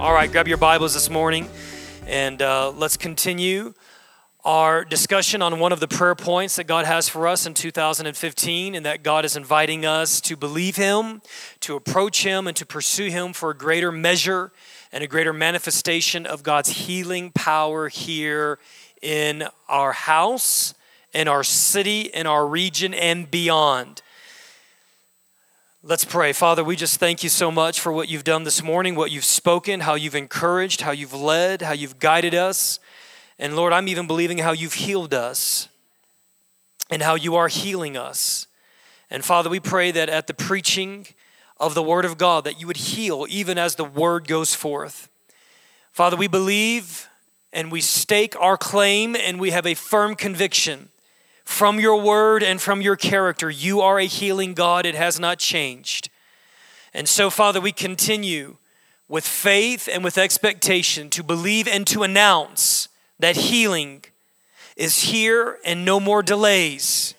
All right, grab your Bibles this morning and uh, let's continue our discussion on one of the prayer points that God has for us in 2015, and that God is inviting us to believe Him, to approach Him, and to pursue Him for a greater measure and a greater manifestation of God's healing power here in our house, in our city, in our region, and beyond. Let's pray. Father, we just thank you so much for what you've done this morning, what you've spoken, how you've encouraged, how you've led, how you've guided us. And Lord, I'm even believing how you've healed us and how you are healing us. And Father, we pray that at the preaching of the word of God that you would heal even as the word goes forth. Father, we believe and we stake our claim and we have a firm conviction from your word and from your character. You are a healing God, it has not changed. And so, Father, we continue with faith and with expectation to believe and to announce that healing is here and no more delays.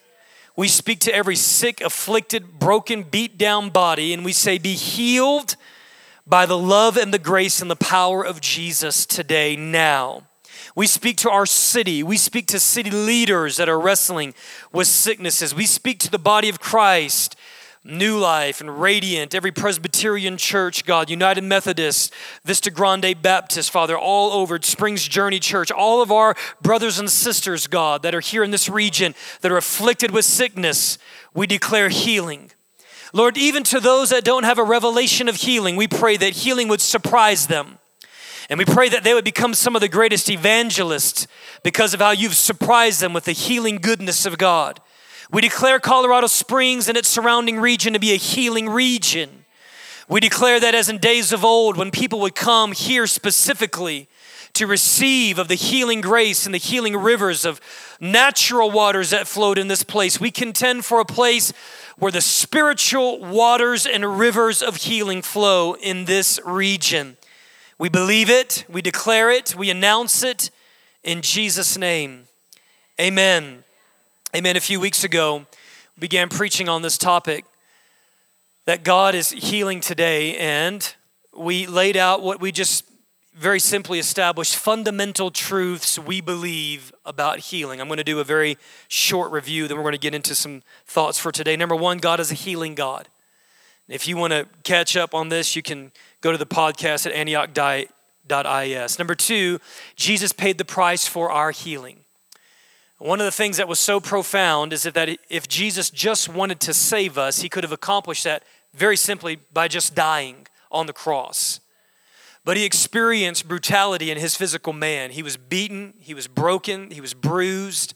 We speak to every sick, afflicted, broken, beat down body, and we say, Be healed by the love and the grace and the power of Jesus today, now. We speak to our city. We speak to city leaders that are wrestling with sicknesses. We speak to the body of Christ, New Life and Radiant, every Presbyterian church, God, United Methodist, Vista Grande Baptist, Father, all over, Springs Journey Church, all of our brothers and sisters, God, that are here in this region that are afflicted with sickness, we declare healing. Lord, even to those that don't have a revelation of healing, we pray that healing would surprise them. And we pray that they would become some of the greatest evangelists because of how you've surprised them with the healing goodness of God. We declare Colorado Springs and its surrounding region to be a healing region. We declare that as in days of old, when people would come here specifically to receive of the healing grace and the healing rivers of natural waters that flowed in this place, we contend for a place where the spiritual waters and rivers of healing flow in this region. We believe it, we declare it, we announce it in Jesus' name. Amen. Amen. A few weeks ago, we began preaching on this topic that God is healing today, and we laid out what we just very simply established fundamental truths we believe about healing. I'm going to do a very short review, then we're going to get into some thoughts for today. Number one, God is a healing God. If you want to catch up on this, you can go to the podcast at antioch.is. Number two, Jesus paid the price for our healing. One of the things that was so profound is that if Jesus just wanted to save us, he could have accomplished that very simply by just dying on the cross. But he experienced brutality in his physical man. He was beaten, he was broken, he was bruised.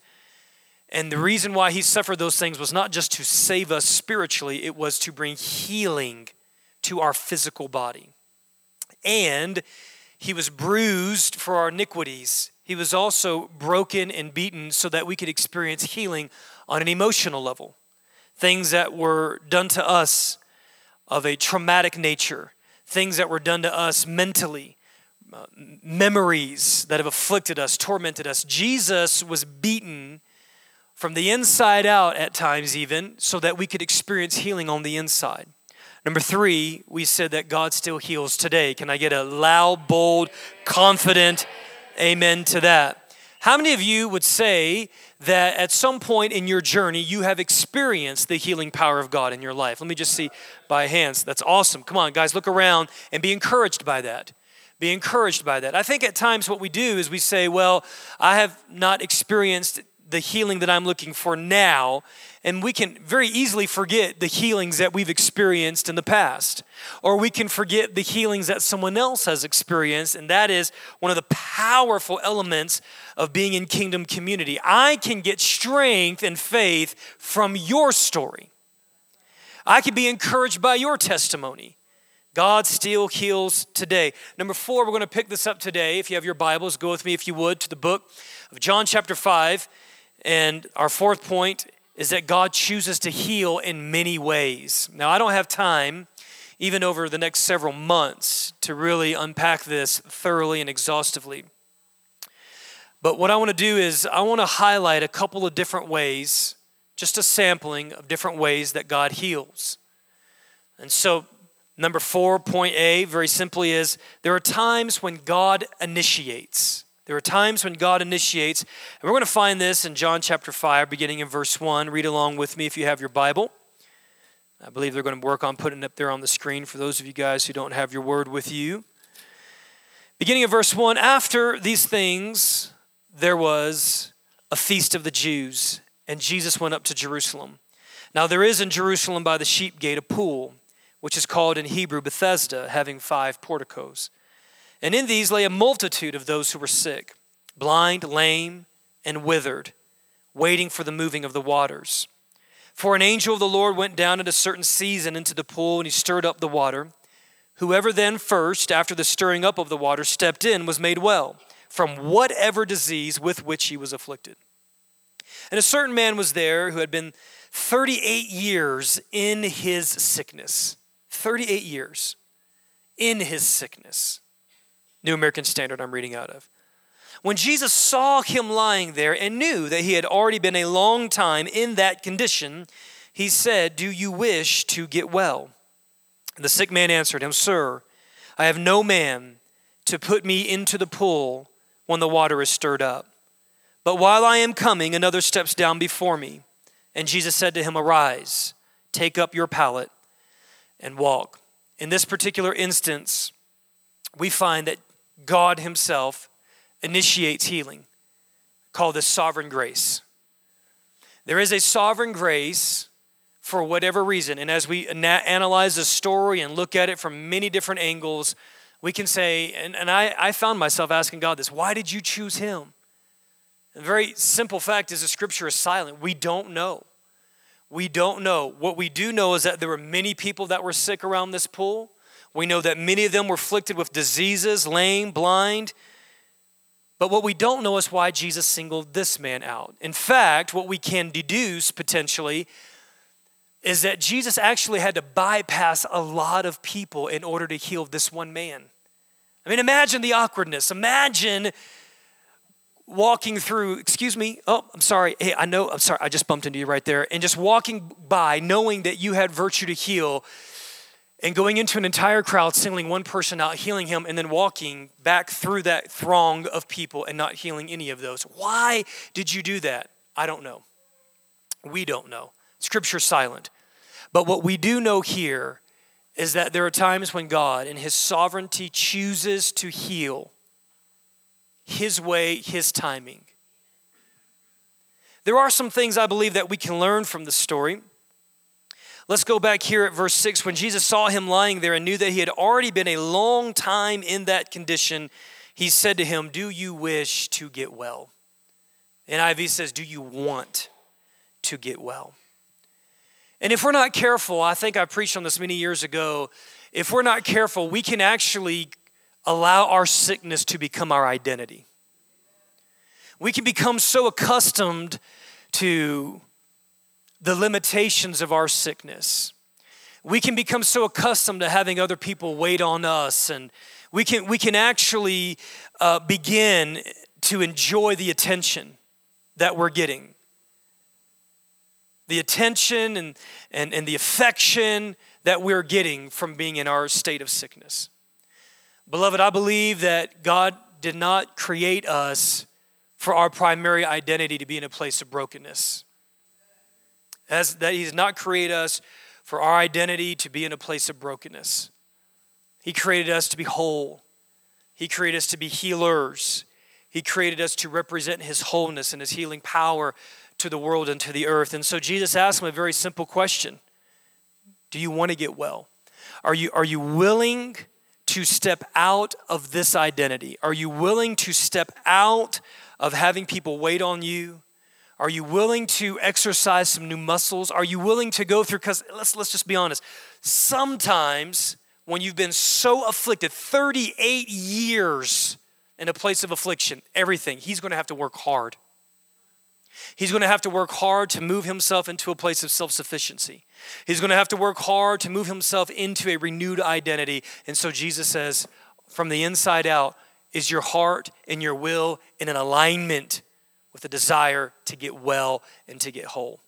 And the reason why he suffered those things was not just to save us spiritually, it was to bring healing to our physical body and he was bruised for our iniquities. He was also broken and beaten so that we could experience healing on an emotional level. Things that were done to us of a traumatic nature, things that were done to us mentally, uh, memories that have afflicted us, tormented us. Jesus was beaten from the inside out at times, even, so that we could experience healing on the inside. Number three, we said that God still heals today. Can I get a loud, bold, confident amen to that? How many of you would say that at some point in your journey you have experienced the healing power of God in your life? Let me just see by hands. That's awesome. Come on, guys, look around and be encouraged by that. Be encouraged by that. I think at times what we do is we say, Well, I have not experienced the healing that I'm looking for now. And we can very easily forget the healings that we've experienced in the past. Or we can forget the healings that someone else has experienced. And that is one of the powerful elements of being in kingdom community. I can get strength and faith from your story. I can be encouraged by your testimony. God still heals today. Number four, we're going to pick this up today. If you have your Bibles, go with me, if you would, to the book of John, chapter 5. And our fourth point is that God chooses to heal in many ways. Now, I don't have time, even over the next several months, to really unpack this thoroughly and exhaustively. But what I want to do is, I want to highlight a couple of different ways, just a sampling of different ways that God heals. And so, Number four, point A, very simply is there are times when God initiates. There are times when God initiates. And we're going to find this in John chapter 5, beginning in verse 1. Read along with me if you have your Bible. I believe they're going to work on putting it up there on the screen for those of you guys who don't have your word with you. Beginning of verse 1 After these things, there was a feast of the Jews, and Jesus went up to Jerusalem. Now, there is in Jerusalem by the sheep gate a pool which is called in Hebrew Bethesda, having five porticos. And in these lay a multitude of those who were sick, blind, lame, and withered, waiting for the moving of the waters. For an angel of the Lord went down at a certain season into the pool, and he stirred up the water. Whoever then first, after the stirring up of the water, stepped in was made well from whatever disease with which he was afflicted. And a certain man was there who had been 38 years in his sickness. 38 years in his sickness. New American Standard, I'm reading out of. When Jesus saw him lying there and knew that he had already been a long time in that condition, he said, Do you wish to get well? The sick man answered him, Sir, I have no man to put me into the pool when the water is stirred up. But while I am coming, another steps down before me. And Jesus said to him, Arise, take up your pallet and walk. In this particular instance, we find that God Himself initiates healing, called the sovereign grace. There is a sovereign grace for whatever reason. And as we analyze the story and look at it from many different angles, we can say, and, and I, I found myself asking God this why did you choose him? The very simple fact is the scripture is silent. We don't know. We don't know. What we do know is that there were many people that were sick around this pool. We know that many of them were afflicted with diseases, lame, blind. But what we don't know is why Jesus singled this man out. In fact, what we can deduce potentially is that Jesus actually had to bypass a lot of people in order to heal this one man. I mean, imagine the awkwardness. Imagine walking through, excuse me, oh, I'm sorry. Hey, I know, I'm sorry, I just bumped into you right there. And just walking by, knowing that you had virtue to heal, and going into an entire crowd, singling one person out, healing him, and then walking back through that throng of people and not healing any of those. Why did you do that? I don't know. We don't know. Scripture's silent. But what we do know here is that there are times when God, in His sovereignty, chooses to heal his way, His timing. There are some things I believe that we can learn from the story. Let's go back here at verse 6. When Jesus saw him lying there and knew that he had already been a long time in that condition, he said to him, Do you wish to get well? NIV says, Do you want to get well? And if we're not careful, I think I preached on this many years ago. If we're not careful, we can actually allow our sickness to become our identity. We can become so accustomed to the limitations of our sickness. We can become so accustomed to having other people wait on us, and we can, we can actually uh, begin to enjoy the attention that we're getting. The attention and, and, and the affection that we're getting from being in our state of sickness. Beloved, I believe that God did not create us for our primary identity to be in a place of brokenness. As, that He does not create us for our identity to be in a place of brokenness. He created us to be whole. He created us to be healers. He created us to represent His wholeness and His healing power to the world and to the earth. And so Jesus asked him a very simple question Do you want to get well? Are you, are you willing to step out of this identity? Are you willing to step out of having people wait on you? Are you willing to exercise some new muscles? Are you willing to go through cuz let's let's just be honest. Sometimes when you've been so afflicted 38 years in a place of affliction, everything, he's going to have to work hard. He's going to have to work hard to move himself into a place of self sufficiency. He's going to have to work hard to move himself into a renewed identity. And so Jesus says, from the inside out, is your heart and your will in an alignment with a desire to get well and to get whole.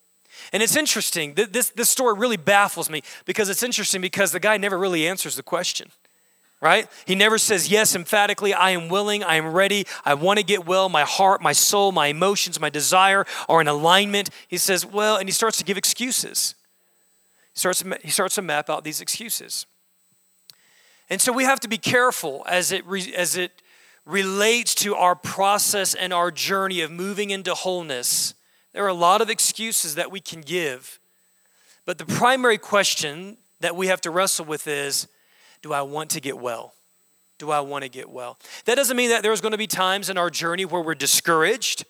And it's interesting. This, this story really baffles me because it's interesting because the guy never really answers the question, right? He never says, Yes, emphatically, I am willing, I am ready, I want to get well. My heart, my soul, my emotions, my desire are in alignment. He says, Well, and he starts to give excuses. He starts, he starts to map out these excuses. And so we have to be careful as it, as it relates to our process and our journey of moving into wholeness there are a lot of excuses that we can give, but the primary question that we have to wrestle with is do I want to get well? Do I want to get well? That doesn't mean that there's going to be times in our journey where we're discouraged.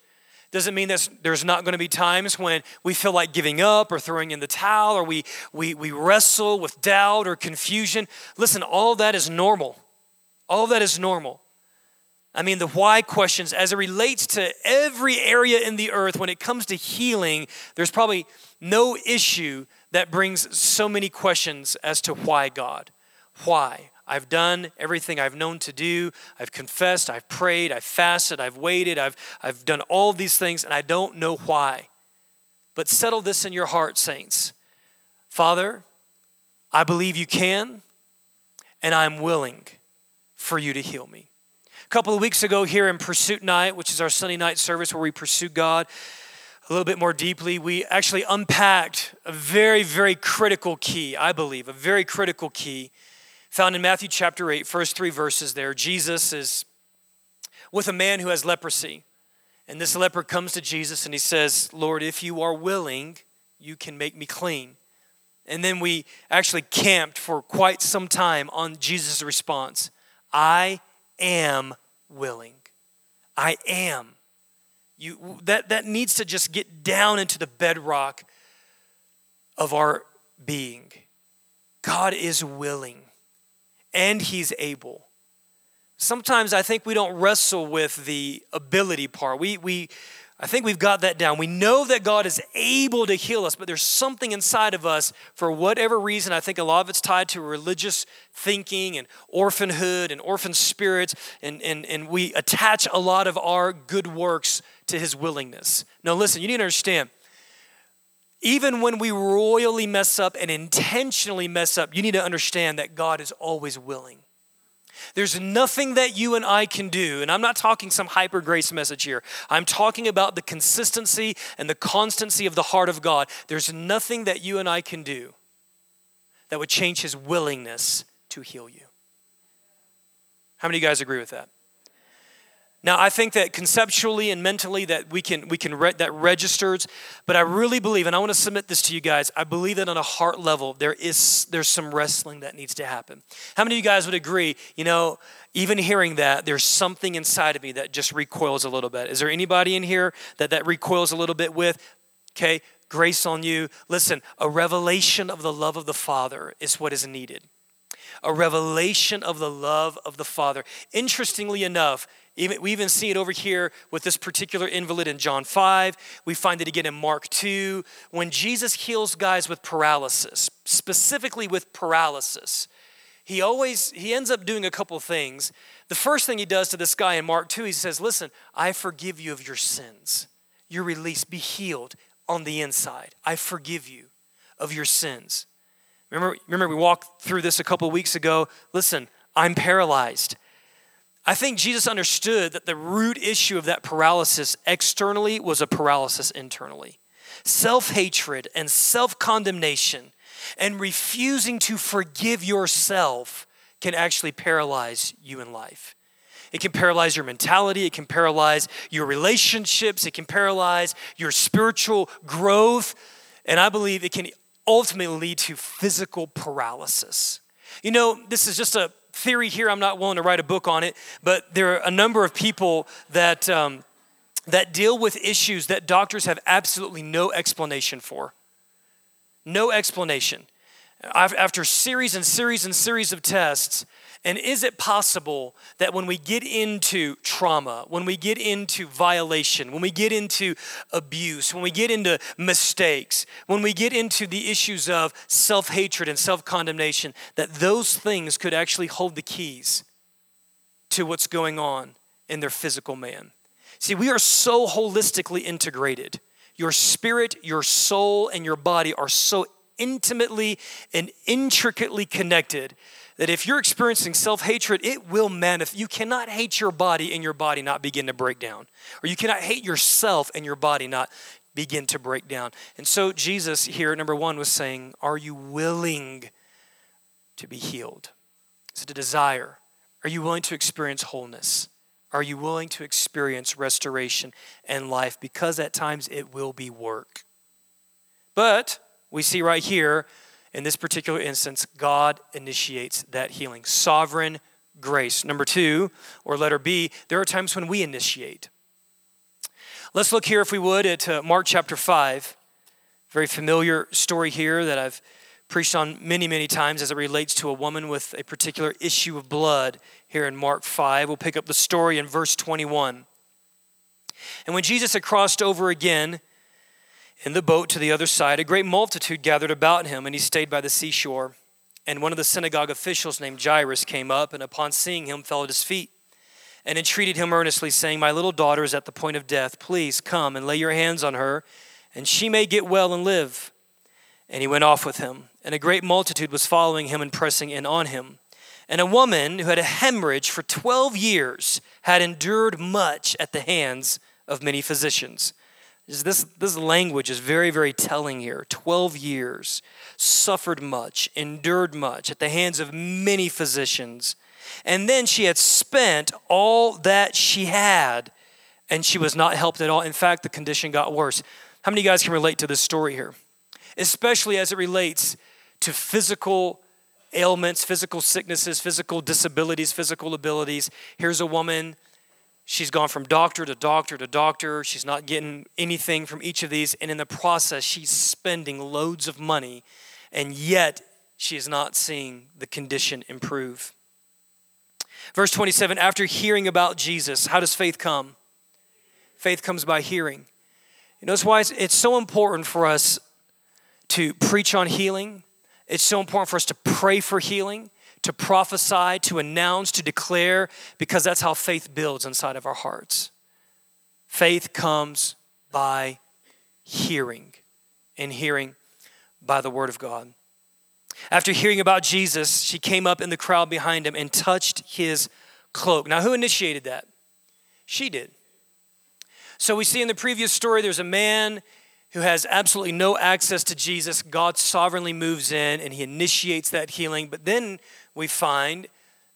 Doesn't mean that there's not going to be times when we feel like giving up or throwing in the towel or we, we, we wrestle with doubt or confusion. Listen, all that is normal. All that is normal. I mean, the why questions as it relates to every area in the earth, when it comes to healing, there's probably no issue that brings so many questions as to why God. Why? I've done everything I've known to do. I've confessed, I've prayed, I've fasted, I've waited, I've, I've done all these things, and I don't know why. But settle this in your heart, saints. Father, I believe you can, and I'm willing for you to heal me. A couple of weeks ago, here in Pursuit Night, which is our Sunday night service where we pursue God a little bit more deeply, we actually unpacked a very, very critical key, I believe, a very critical key found in Matthew chapter 8, first three verses there. Jesus is with a man who has leprosy. And this leper comes to Jesus and he says, Lord, if you are willing, you can make me clean. And then we actually camped for quite some time on Jesus' response I am willing. I am. You, that, that needs to just get down into the bedrock of our being. God is willing and He's able. Sometimes I think we don't wrestle with the ability part. We, we, I think we've got that down. We know that God is able to heal us, but there's something inside of us for whatever reason. I think a lot of it's tied to religious thinking and orphanhood and orphan spirits, and, and, and we attach a lot of our good works to his willingness. Now, listen, you need to understand. Even when we royally mess up and intentionally mess up, you need to understand that God is always willing. There's nothing that you and I can do, and I'm not talking some hyper grace message here. I'm talking about the consistency and the constancy of the heart of God. There's nothing that you and I can do that would change his willingness to heal you. How many of you guys agree with that? Now, I think that conceptually and mentally that we can we can re- that registers, but I really believe, and I want to submit this to you guys. I believe that on a heart level, there is there's some wrestling that needs to happen. How many of you guys would agree? You know, even hearing that, there's something inside of me that just recoils a little bit. Is there anybody in here that that recoils a little bit with? Okay, grace on you. Listen, a revelation of the love of the Father is what is needed. A revelation of the love of the Father. Interestingly enough we even see it over here with this particular invalid in John 5. We find it again in Mark 2. When Jesus heals guys with paralysis, specifically with paralysis, he always he ends up doing a couple things. The first thing he does to this guy in Mark 2, he says, Listen, I forgive you of your sins. You're released. Be healed on the inside. I forgive you of your sins. Remember, remember we walked through this a couple weeks ago. Listen, I'm paralyzed. I think Jesus understood that the root issue of that paralysis externally was a paralysis internally. Self hatred and self condemnation and refusing to forgive yourself can actually paralyze you in life. It can paralyze your mentality, it can paralyze your relationships, it can paralyze your spiritual growth, and I believe it can ultimately lead to physical paralysis. You know, this is just a theory here. I'm not willing to write a book on it, but there are a number of people that, um, that deal with issues that doctors have absolutely no explanation for. No explanation. After series and series and series of tests, and is it possible that when we get into trauma, when we get into violation, when we get into abuse, when we get into mistakes, when we get into the issues of self hatred and self condemnation, that those things could actually hold the keys to what's going on in their physical man? See, we are so holistically integrated. your spirit, your soul, and your body are so intimately and intricately connected that if you're experiencing self hatred, it will manifest. You cannot hate your body and your body not begin to break down. Or you cannot hate yourself and your body not begin to break down. And so Jesus here, number one, was saying, Are you willing to be healed? Is it a desire? Are you willing to experience wholeness? Are you willing to experience restoration and life? Because at times it will be work. But we see right here, in this particular instance, God initiates that healing. Sovereign grace. Number two, or letter B, there are times when we initiate. Let's look here, if we would, at uh, Mark chapter 5. Very familiar story here that I've preached on many, many times as it relates to a woman with a particular issue of blood here in Mark 5. We'll pick up the story in verse 21. And when Jesus had crossed over again in the boat to the other side, a great multitude gathered about him, and he stayed by the seashore. And one of the synagogue officials named Jairus came up, and upon seeing him, fell at his feet and entreated him earnestly, saying, My little daughter is at the point of death. Please come and lay your hands on her, and she may get well and live. And he went off with him, and a great multitude was following him and pressing in on him. And a woman who had a hemorrhage for 12 years had endured much at the hands of many physicians. This, this language is very, very telling here. 12 years, suffered much, endured much at the hands of many physicians. And then she had spent all that she had, and she was not helped at all. In fact, the condition got worse. How many guys can relate to this story here? Especially as it relates to physical ailments, physical sicknesses, physical disabilities, physical abilities. Here's a woman, she's gone from doctor to doctor to doctor. She's not getting anything from each of these. And in the process, she's spending loads of money, and yet she is not seeing the condition improve. Verse 27 After hearing about Jesus, how does faith come? Faith comes by hearing. You know, that's why it's so important for us to preach on healing, it's so important for us to pray for healing, to prophesy, to announce, to declare, because that's how faith builds inside of our hearts. Faith comes by hearing, and hearing by the Word of God. After hearing about Jesus, she came up in the crowd behind him and touched his cloak. Now, who initiated that? She did. So we see in the previous story there's a man who has absolutely no access to Jesus, God sovereignly moves in and he initiates that healing. But then we find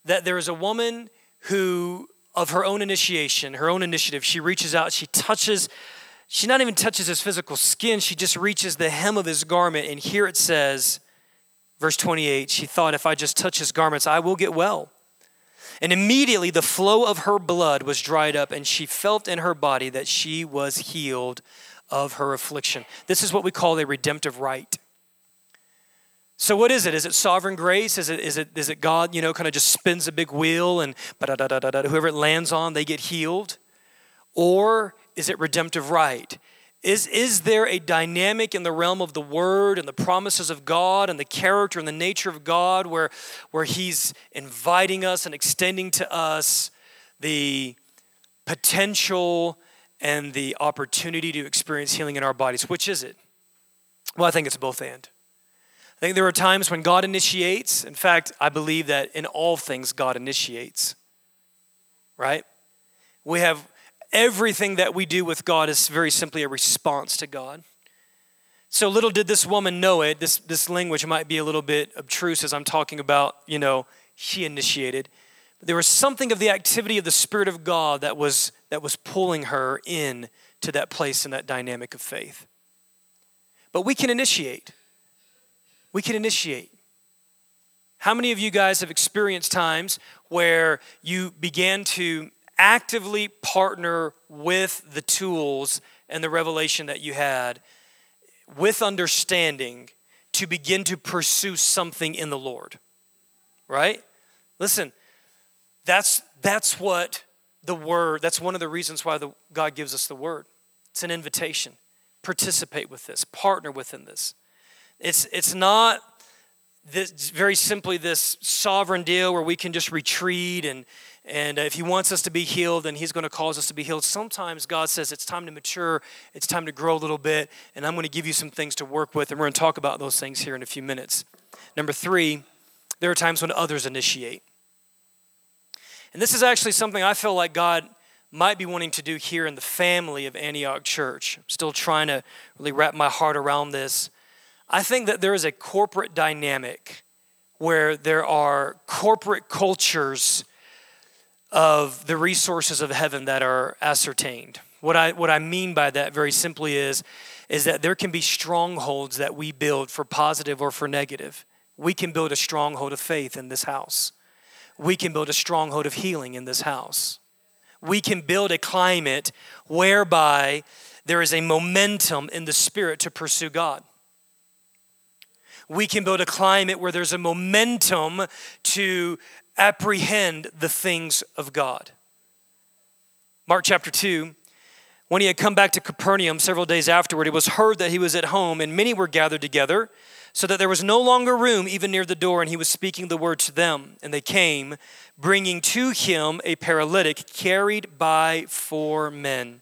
that there is a woman who, of her own initiation, her own initiative, she reaches out, she touches, she not even touches his physical skin, she just reaches the hem of his garment. And here it says, verse 28, she thought, if I just touch his garments, I will get well. And immediately the flow of her blood was dried up, and she felt in her body that she was healed of her affliction. This is what we call a redemptive right. So what is it? Is it sovereign grace? Is it is it is it God, you know, kind of just spins a big wheel and whoever it lands on, they get healed? Or is it redemptive right? Is, is there a dynamic in the realm of the word and the promises of God and the character and the nature of God where, where He's inviting us and extending to us the potential and the opportunity to experience healing in our bodies. Which is it? Well, I think it's both and. I think there are times when God initiates. In fact, I believe that in all things, God initiates. Right? We have everything that we do with God is very simply a response to God. So little did this woman know it. This, this language might be a little bit obtruse as I'm talking about, you know, she initiated. But there was something of the activity of the Spirit of God that was that was pulling her in to that place and that dynamic of faith. But we can initiate. We can initiate. How many of you guys have experienced times where you began to actively partner with the tools and the revelation that you had with understanding to begin to pursue something in the Lord? Right? Listen, that's that's what the word, that's one of the reasons why the, God gives us the word. It's an invitation. Participate with this, partner within this. It's, it's not this, very simply this sovereign deal where we can just retreat and, And uh, if He wants us to be healed, then He's going to cause us to be healed. Sometimes God says it's time to mature, it's time to grow a little bit, and I'm going to give you some things to work with. And we're going to talk about those things here in a few minutes. Number three, there are times when others initiate. And this is actually something I feel like God might be wanting to do here in the family of Antioch Church. I'm still trying to really wrap my heart around this. I think that there is a corporate dynamic where there are corporate cultures of the resources of heaven that are ascertained. What I, what I mean by that very simply is, is that there can be strongholds that we build for positive or for negative. We can build a stronghold of faith in this house. We can build a stronghold of healing in this house we can build a climate whereby there is a momentum in the spirit to pursue God. We can build a climate where there's a momentum to apprehend the things of God. Mark chapter 2, when he had come back to Capernaum several days afterward, it was heard that he was at home, and many were gathered together, so that there was no longer room even near the door, and he was speaking the word to them. And they came, bringing to him a paralytic carried by four men.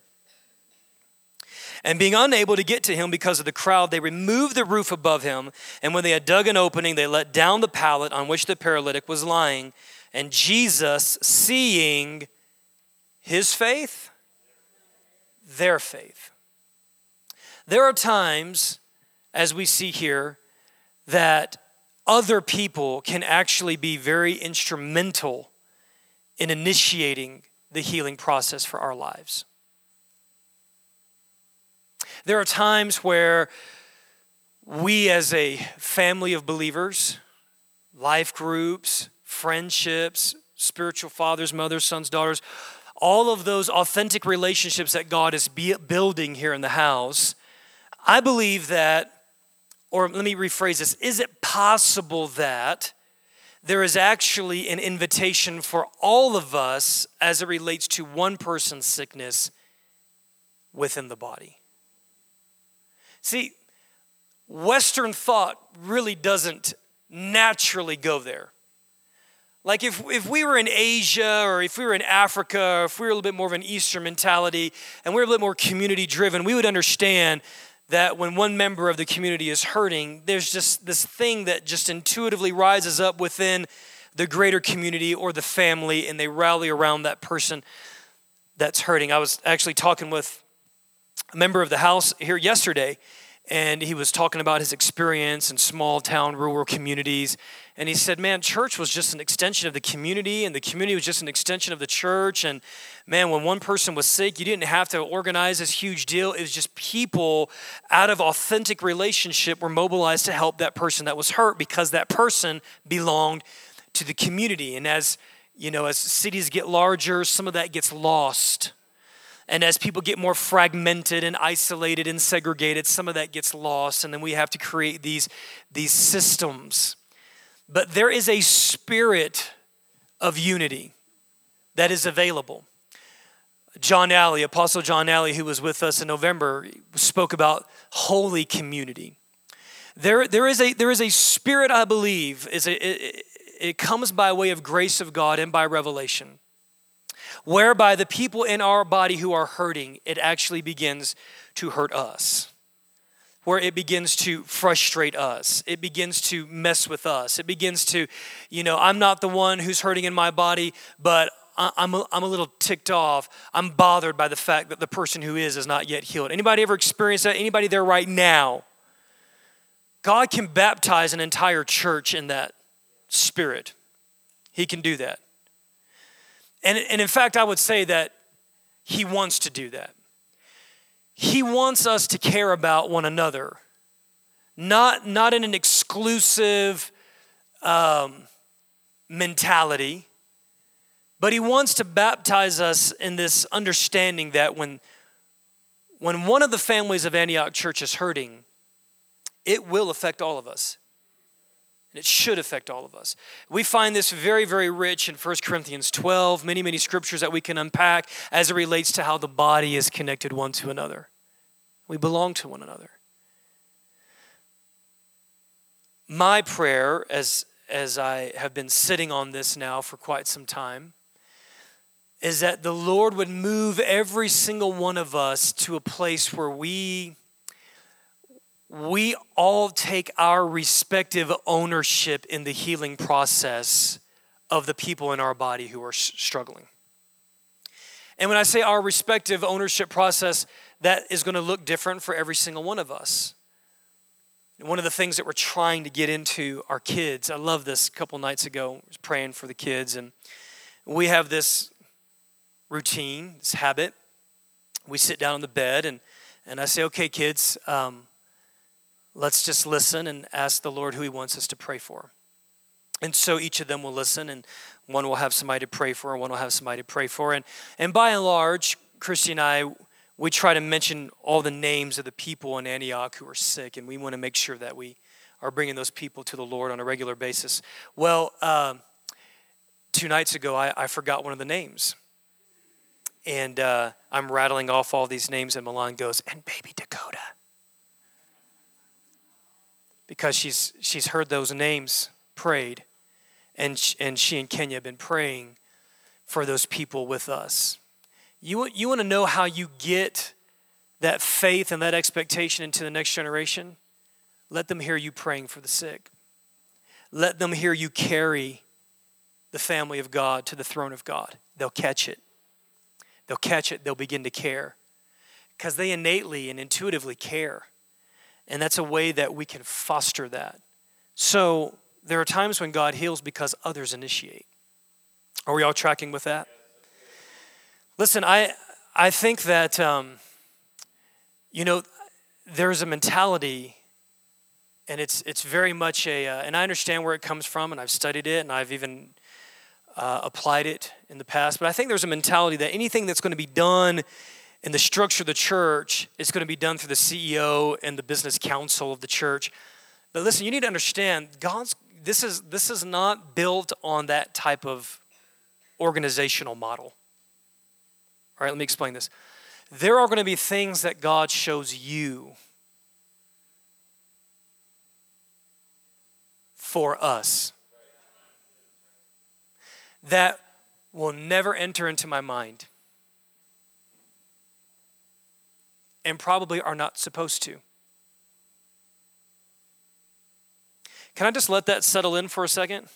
And being unable to get to him because of the crowd, they removed the roof above him. And when they had dug an opening, they let down the pallet on which the paralytic was lying. And Jesus, seeing his faith, their faith. There are times, as we see here, that other people can actually be very instrumental in initiating the healing process for our lives. There are times where we, as a family of believers, life groups, friendships, spiritual fathers, mothers, sons, daughters, all of those authentic relationships that God is building here in the house, I believe that, or let me rephrase this is it possible that there is actually an invitation for all of us as it relates to one person's sickness within the body. See, Western thought really doesn't naturally go there. Like if, if we were in Asia or if we were in Africa or if we were a little bit more of an Eastern mentality and we were a little bit more community driven, we would understand that when one member of the community is hurting, there's just this thing that just intuitively rises up within the greater community or the family, and they rally around that person that's hurting. I was actually talking with a member of the house here yesterday, and he was talking about his experience in small town, rural communities. And he said, Man, church was just an extension of the community, and the community was just an extension of the church. And man, when one person was sick, you didn't have to organize this huge deal. It was just people out of authentic relationship were mobilized to help that person that was hurt because that person belonged to the community. And as you know, as cities get larger, some of that gets lost and as people get more fragmented and isolated and segregated, some of that gets lost. And then we have to create these, these systems. But there is a spirit of unity that is available. John Alley, Apostle John Alley, who was with us in November, spoke about holy community. There, there, is, a, there is a spirit, I believe, is a, it, it comes by way of grace of God and by revelation whereby the people in our body who are hurting, it actually begins to hurt us. Where it begins to frustrate us. It begins to mess with us. It begins to, you know, I'm not the one who's hurting in my body, but I'm a, I'm a little ticked off. I'm bothered by the fact that the person who is is not yet healed. Anybody ever experienced that? Anybody there right now? God can baptize an entire church in that spirit. He can do that. And, and in fact, I would say that He wants to do that. He wants us to care about one another, not, not in an exclusive um, mentality, but He wants to baptize us in this understanding that when, when one of the families of Antioch Church is hurting, it will affect all of us. And it should affect all of us. We find this very, very rich in 1 Corinthians 12, many, many scriptures that we can unpack as it relates to how the body is connected one to another. We belong to one another. My prayer, as, as I have been sitting on this now for quite some time, is that the Lord would move every single one of us to a place where we we all take our respective ownership in the healing process of the people in our body who are struggling. And when I say our respective ownership process, that is going to look different for every single one of us. One of the things that we're trying to get into our kids, I love this a couple nights ago, I was praying for the kids, and we have this routine, this habit. We sit down on the bed and, and I say, okay, kids, um, let's just listen and ask the Lord who He wants us to pray for. And so each of them will listen, and one will have somebody to pray for, and one will have somebody to pray for. And, and by and large, Christy and I, we try to mention all the names of the people in Antioch who are sick, and we want to make sure that we are bringing those people to the Lord on a regular basis. Well, uh, two nights ago, I, I forgot one of the names. And uh, I'm rattling off all these names, and Milan goes, and baby Dakota. Because she's, she's heard those names prayed, and, she, and she and Kenya have been praying for those people with us. You, you want to know how you get that faith and that expectation into the next generation? Let them hear you praying for the sick. Let them hear you carry the family of God to the throne of God. They'll catch it. They'll catch it, they'll begin to care. Because they innately and intuitively care. And that's a way that we can foster that. So there are times when God heals because others initiate. Are we all tracking with that? Listen, I, I think that, um, you know, there's a mentality, and it's, it's very much a, uh, and I understand where it comes from, and I've studied it, and I've even uh, applied it in the past, but I think there's a mentality that anything that's going to be done in the structure of the church is going to be done through the CEO and the business council of the church. But listen, you need to understand God's this is this is not built on that type of organizational model. All right, let me explain this. There are going to be things that God shows you for us that will never enter into my mind and probably are not supposed to. Can I just let that settle in for a second?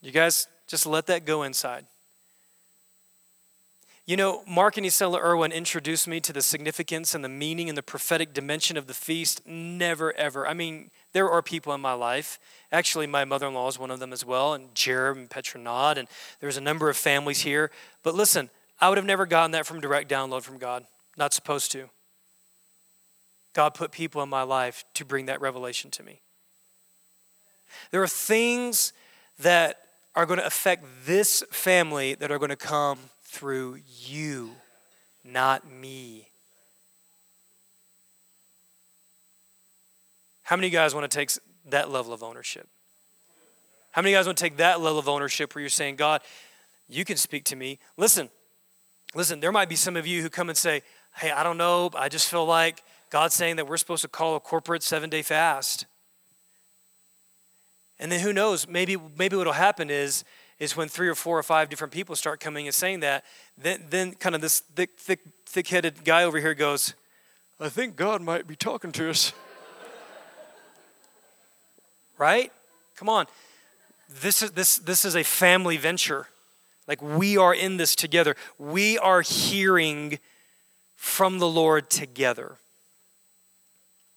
You guys just let that go inside. You know, Mark and Isela Irwin introduced me to the significance and the meaning and the prophetic dimension of the feast. Never, ever. I mean, there are people in my life. Actually, my mother in law is one of them as well, and Jerem and Petronod, and there's a number of families here. But listen, I would have never gotten that from direct download from God. Not supposed to. God put people in my life to bring that revelation to me. There are things that are going to affect this family that are going to come through you, not me. How many of you guys want to take that level of ownership? How many of you guys want to take that level of ownership where you're saying, God, you can speak to me? Listen, listen, there might be some of you who come and say, Hey, I don't know, I just feel like God's saying that we're supposed to call a corporate seven day fast. And then who knows, maybe, maybe what'll happen is is when three or four or five different people start coming and saying that, then, then kind of this thick, thick, thick-headed guy over here goes, I think God might be talking to us. right? Come on. This is, this, this is a family venture. Like we are in this together. We are hearing from the Lord together.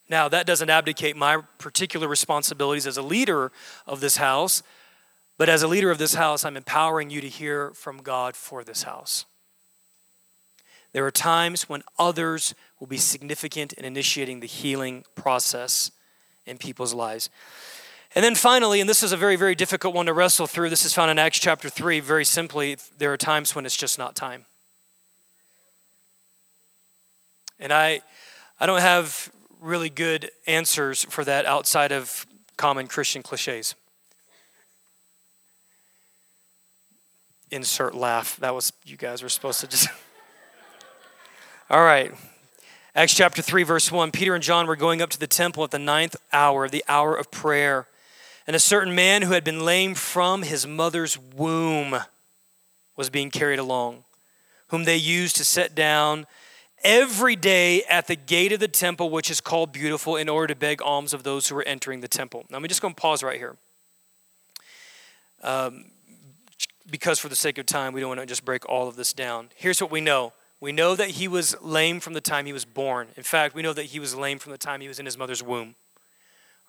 Now, that doesn't abdicate my particular responsibilities as a leader of this house, but as a leader of this house, I'm empowering you to hear from God for this house. There are times when others will be significant in initiating the healing process in people's lives. And then finally, and this is a very, very difficult one to wrestle through, this is found in Acts chapter 3. Very simply, there are times when it's just not time. And I, I don't have really good answers for that outside of common Christian cliches. insert laugh. That was, you guys were supposed to just. All right. Acts chapter 3, verse 1. Peter and John were going up to the temple at the ninth hour, the hour of prayer. And a certain man who had been lame from his mother's womb was being carried along, whom they used to set down every day at the gate of the temple, which is called Beautiful, in order to beg alms of those who were entering the temple. Now, I'm just going to pause right here. Um, because, for the sake of time, we don't want to just break all of this down. Here's what we know we know that he was lame from the time he was born. In fact, we know that he was lame from the time he was in his mother's womb.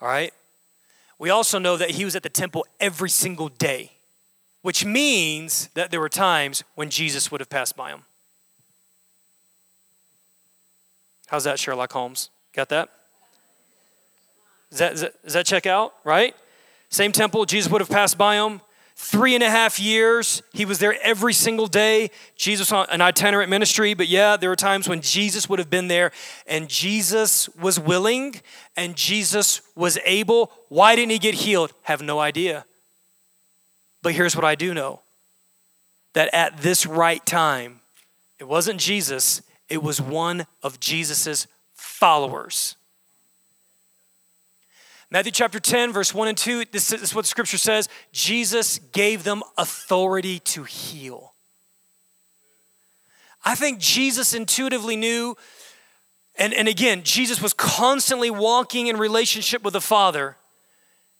All right? We also know that he was at the temple every single day, which means that there were times when Jesus would have passed by him. How's that, Sherlock Holmes? Got that? Does that, does that, that check out, right? Same temple, Jesus would have passed by him. Three and a half years, he was there every single day. Jesus on an itinerant ministry, but yeah, there were times when Jesus would have been there and Jesus was willing and Jesus was able. Why didn't he get healed? Have no idea. But here's what I do know that at this right time, it wasn't Jesus, it was one of Jesus's followers. Matthew chapter 10, verse 1 and 2, this is what scripture says Jesus gave them authority to heal. I think Jesus intuitively knew, and, and again, Jesus was constantly walking in relationship with the Father.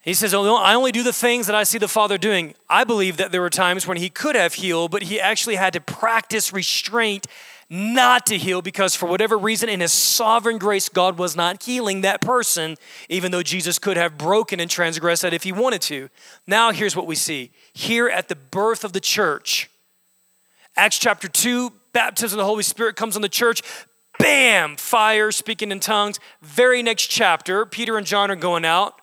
He says, oh, I only do the things that I see the Father doing. I believe that there were times when he could have healed, but he actually had to practice restraint not to heal because, for whatever reason, in His sovereign grace, God was not healing that person, even though Jesus could have broken and transgressed that if He wanted to. Now, here's what we see here at the birth of the church. Acts chapter 2, baptism of the Holy Spirit comes on the church. Bam! Fire, speaking in tongues. Very next chapter, Peter and John are going out.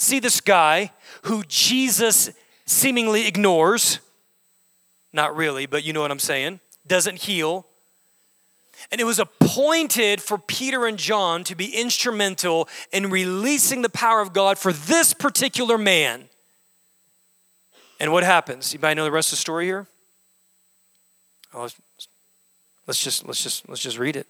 See this guy who Jesus seemingly ignores. Not really, but you know what I'm saying. Doesn't heal and it was appointed for Peter and John to be instrumental in releasing the power of God for this particular man. And what happens? Might know the rest of the story here? Oh, let's just let's just let's just read it.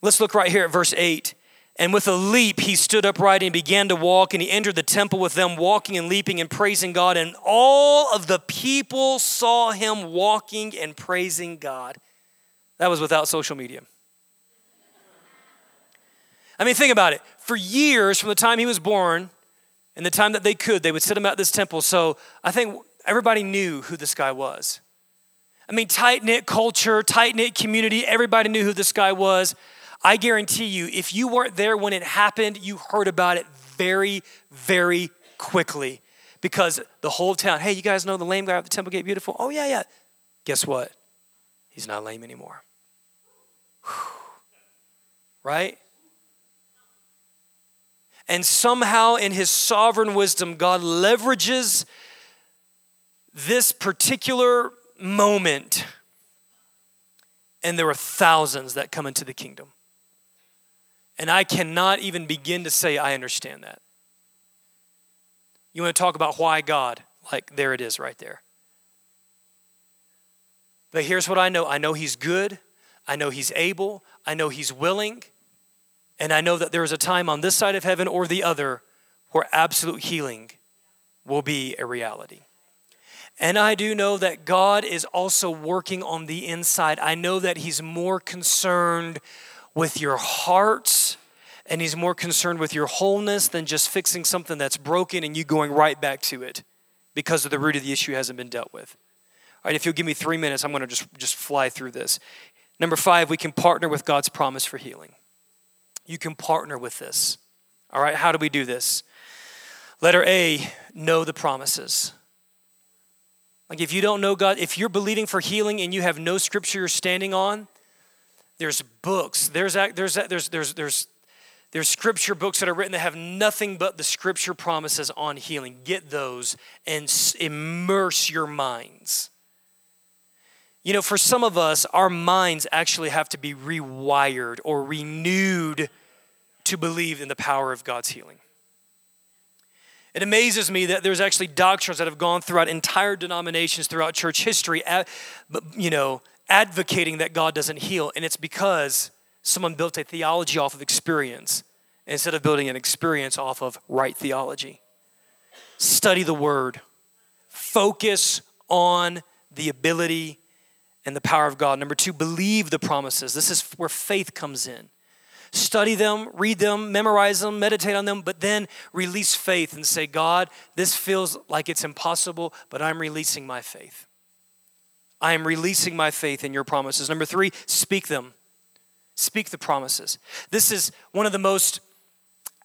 Let's look right here at verse 8. And with a leap, he stood upright and began to walk, and he entered the temple with them, walking and leaping and praising God. And all of the people saw him walking and praising God. That was without social media. I mean, think about it. For years, from the time he was born and the time that they could, they would sit him at this temple. So I think everybody knew who this guy was. I mean, tight knit culture, tight knit community, everybody knew who this guy was. I guarantee you, if you weren't there when it happened, you heard about it very, very quickly because the whole town, hey, you guys know the lame guy at the Temple Gate Beautiful? Oh, yeah, yeah. Guess what? He's not lame anymore. Whew. Right? And somehow, in his sovereign wisdom, God leverages this particular moment, and there are thousands that come into the kingdom. And I cannot even begin to say I understand that. You want to talk about why God? Like, there it is right there. But here's what I know I know He's good, I know He's able, I know He's willing, and I know that there is a time on this side of heaven or the other where absolute healing will be a reality. And I do know that God is also working on the inside. I know that He's more concerned with your hearts and he's more concerned with your wholeness than just fixing something that's broken and you going right back to it because of the root of the issue hasn't been dealt with. All right, if you'll give me three minutes, I'm going to just, just fly through this. Number five, we can partner with God's promise for healing. You can partner with this. All right, how do we do this? Letter A, know the promises. Like if you don't know God, if you're believing for healing and you have no scripture you're standing on, there's books, there's, there's, there's, there's, there's, there's scripture books that are written that have nothing but the scripture promises on healing. Get those and immerse your minds. You know, for some of us, our minds actually have to be rewired or renewed to believe in the power of God's healing. It amazes me that there's actually doctrines that have gone throughout entire denominations throughout church history, eh, you know, advocating that God doesn't heal. And it's because someone built a theology off of experience instead of building an experience off of right theology. Study the word, focus on the ability and the power of God. Number two, believe the promises. This is where faith comes in. Study them, read them, memorize them, meditate on them, but then release faith and say, God, this feels like it's impossible, but I'm releasing my faith. I am releasing my faith in your promises. Number three, speak them. Speak the promises. This is one of the most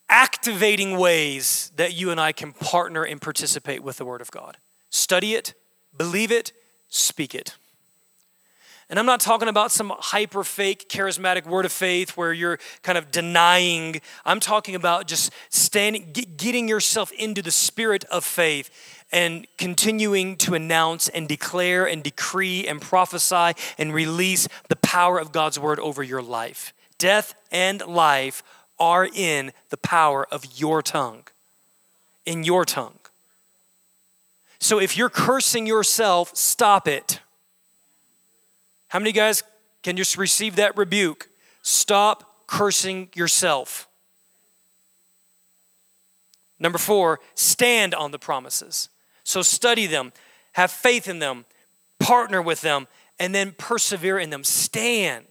activating ways that you and I can partner and participate with the Word of God. Study it, believe it, speak it. And I'm not talking about some hyper fake charismatic word of faith where you're kind of denying. I'm talking about just standing, getting yourself into the spirit of faith and continuing to announce and declare and decree and prophesy and release the power of God's word over your life. Death and life are in the power of your tongue. In your tongue. So if you're cursing yourself, stop it. How many guys can just receive that rebuke? Stop cursing yourself. Number four, stand on the promises. So study them, have faith in them, partner with them, and then persevere in them. Stand.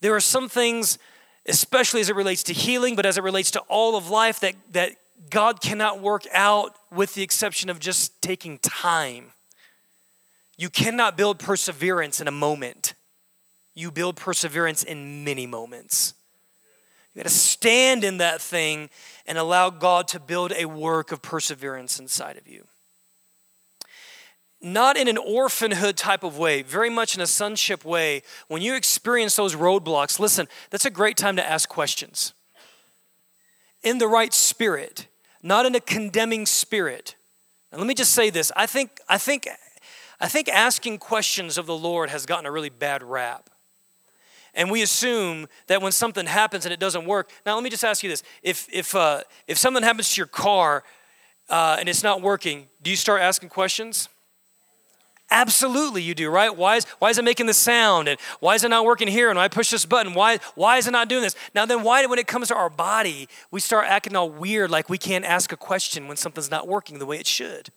There are some things, especially as it relates to healing, but as it relates to all of life, that, that God cannot work out with the exception of just taking time. You cannot build perseverance in a moment. You build perseverance in many moments. You got to stand in that thing and allow God to build a work of perseverance inside of you not in an orphanhood type of way, very much in a sonship way. When you experience those roadblocks, listen, that's a great time to ask questions. In the right spirit, not in a condemning spirit. And let me just say this. I think, I think, I think asking questions of the Lord has gotten a really bad rap. And we assume that when something happens and it doesn't work. Now, let me just ask you this: if if uh, if something happens to your car uh, and it's not working, do you start asking questions? Absolutely, you do, right? Why is, why is it making the sound? And why is it not working here? And I push this button, why, why is it not doing this? Now, then, why, when it comes to our body, we start acting all weird like we can't ask a question when something's not working the way it should?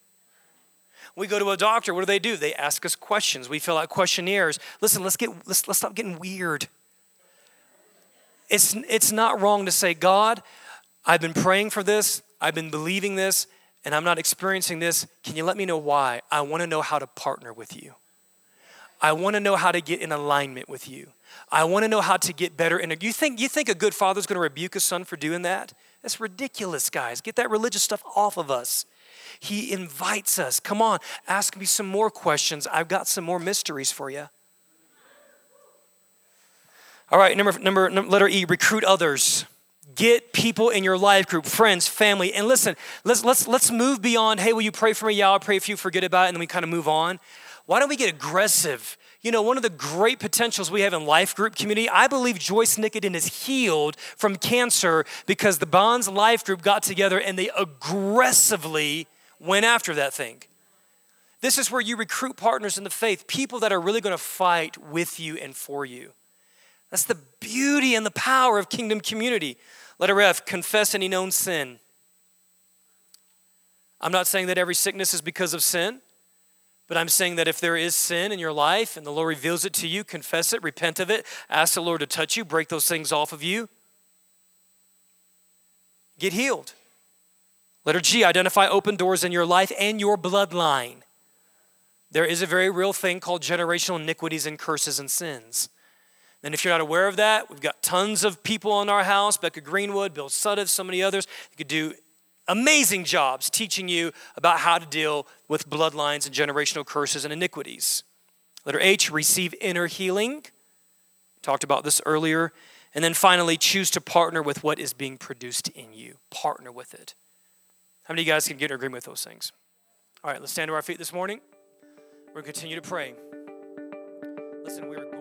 We go to a doctor, what do they do? They ask us questions. We fill out questionnaires. Listen, let's, get, let's, let's stop getting weird. It's, it's not wrong to say, God, I've been praying for this, I've been believing this, and I'm not experiencing this, can you let me know why? I want to know how to partner with you. I want to know how to get in alignment with you. I want to know how to get better. And you think you think a good father's going to rebuke a son for doing that? That's ridiculous, guys. Get that religious stuff off of us. He invites us. Come on, ask me some more questions. I've got some more mysteries for you. All right, number number letter E, recruit others. Get people in your life group, friends, family. And listen, let's, let's, let's move beyond, hey, will you pray for me? Yeah, I'll pray for you, forget about it, and then we kind of move on. Why don't we get aggressive? You know, one of the great potentials we have in life group community, I believe Joyce Nicodin is healed from cancer because the Bonds Life Group got together and they aggressively went after that thing. This is where you recruit partners in the faith, people that are really going to fight with you and for you. That's the beauty and the power of kingdom community. Letter F confess any known sin. I'm not saying that every sickness is because of sin, but I'm saying that if there is sin in your life and the Lord reveals it to you, confess it, repent of it, ask the Lord to touch you, break those things off of you. Get healed. Letter G identify open doors in your life and your bloodline. There is a very real thing called generational iniquities and curses and sins. And if you're not aware of that, we've got tons of people in our house Becca Greenwood, Bill Sudduth, so many others. You could do amazing jobs teaching you about how to deal with bloodlines and generational curses and iniquities. Letter H, receive inner healing. Talked about this earlier. And then finally, choose to partner with what is being produced in you. Partner with it. How many of you guys can get in agreement with those things? All right, let's stand to our feet this morning. We're going to continue to pray. Listen, we're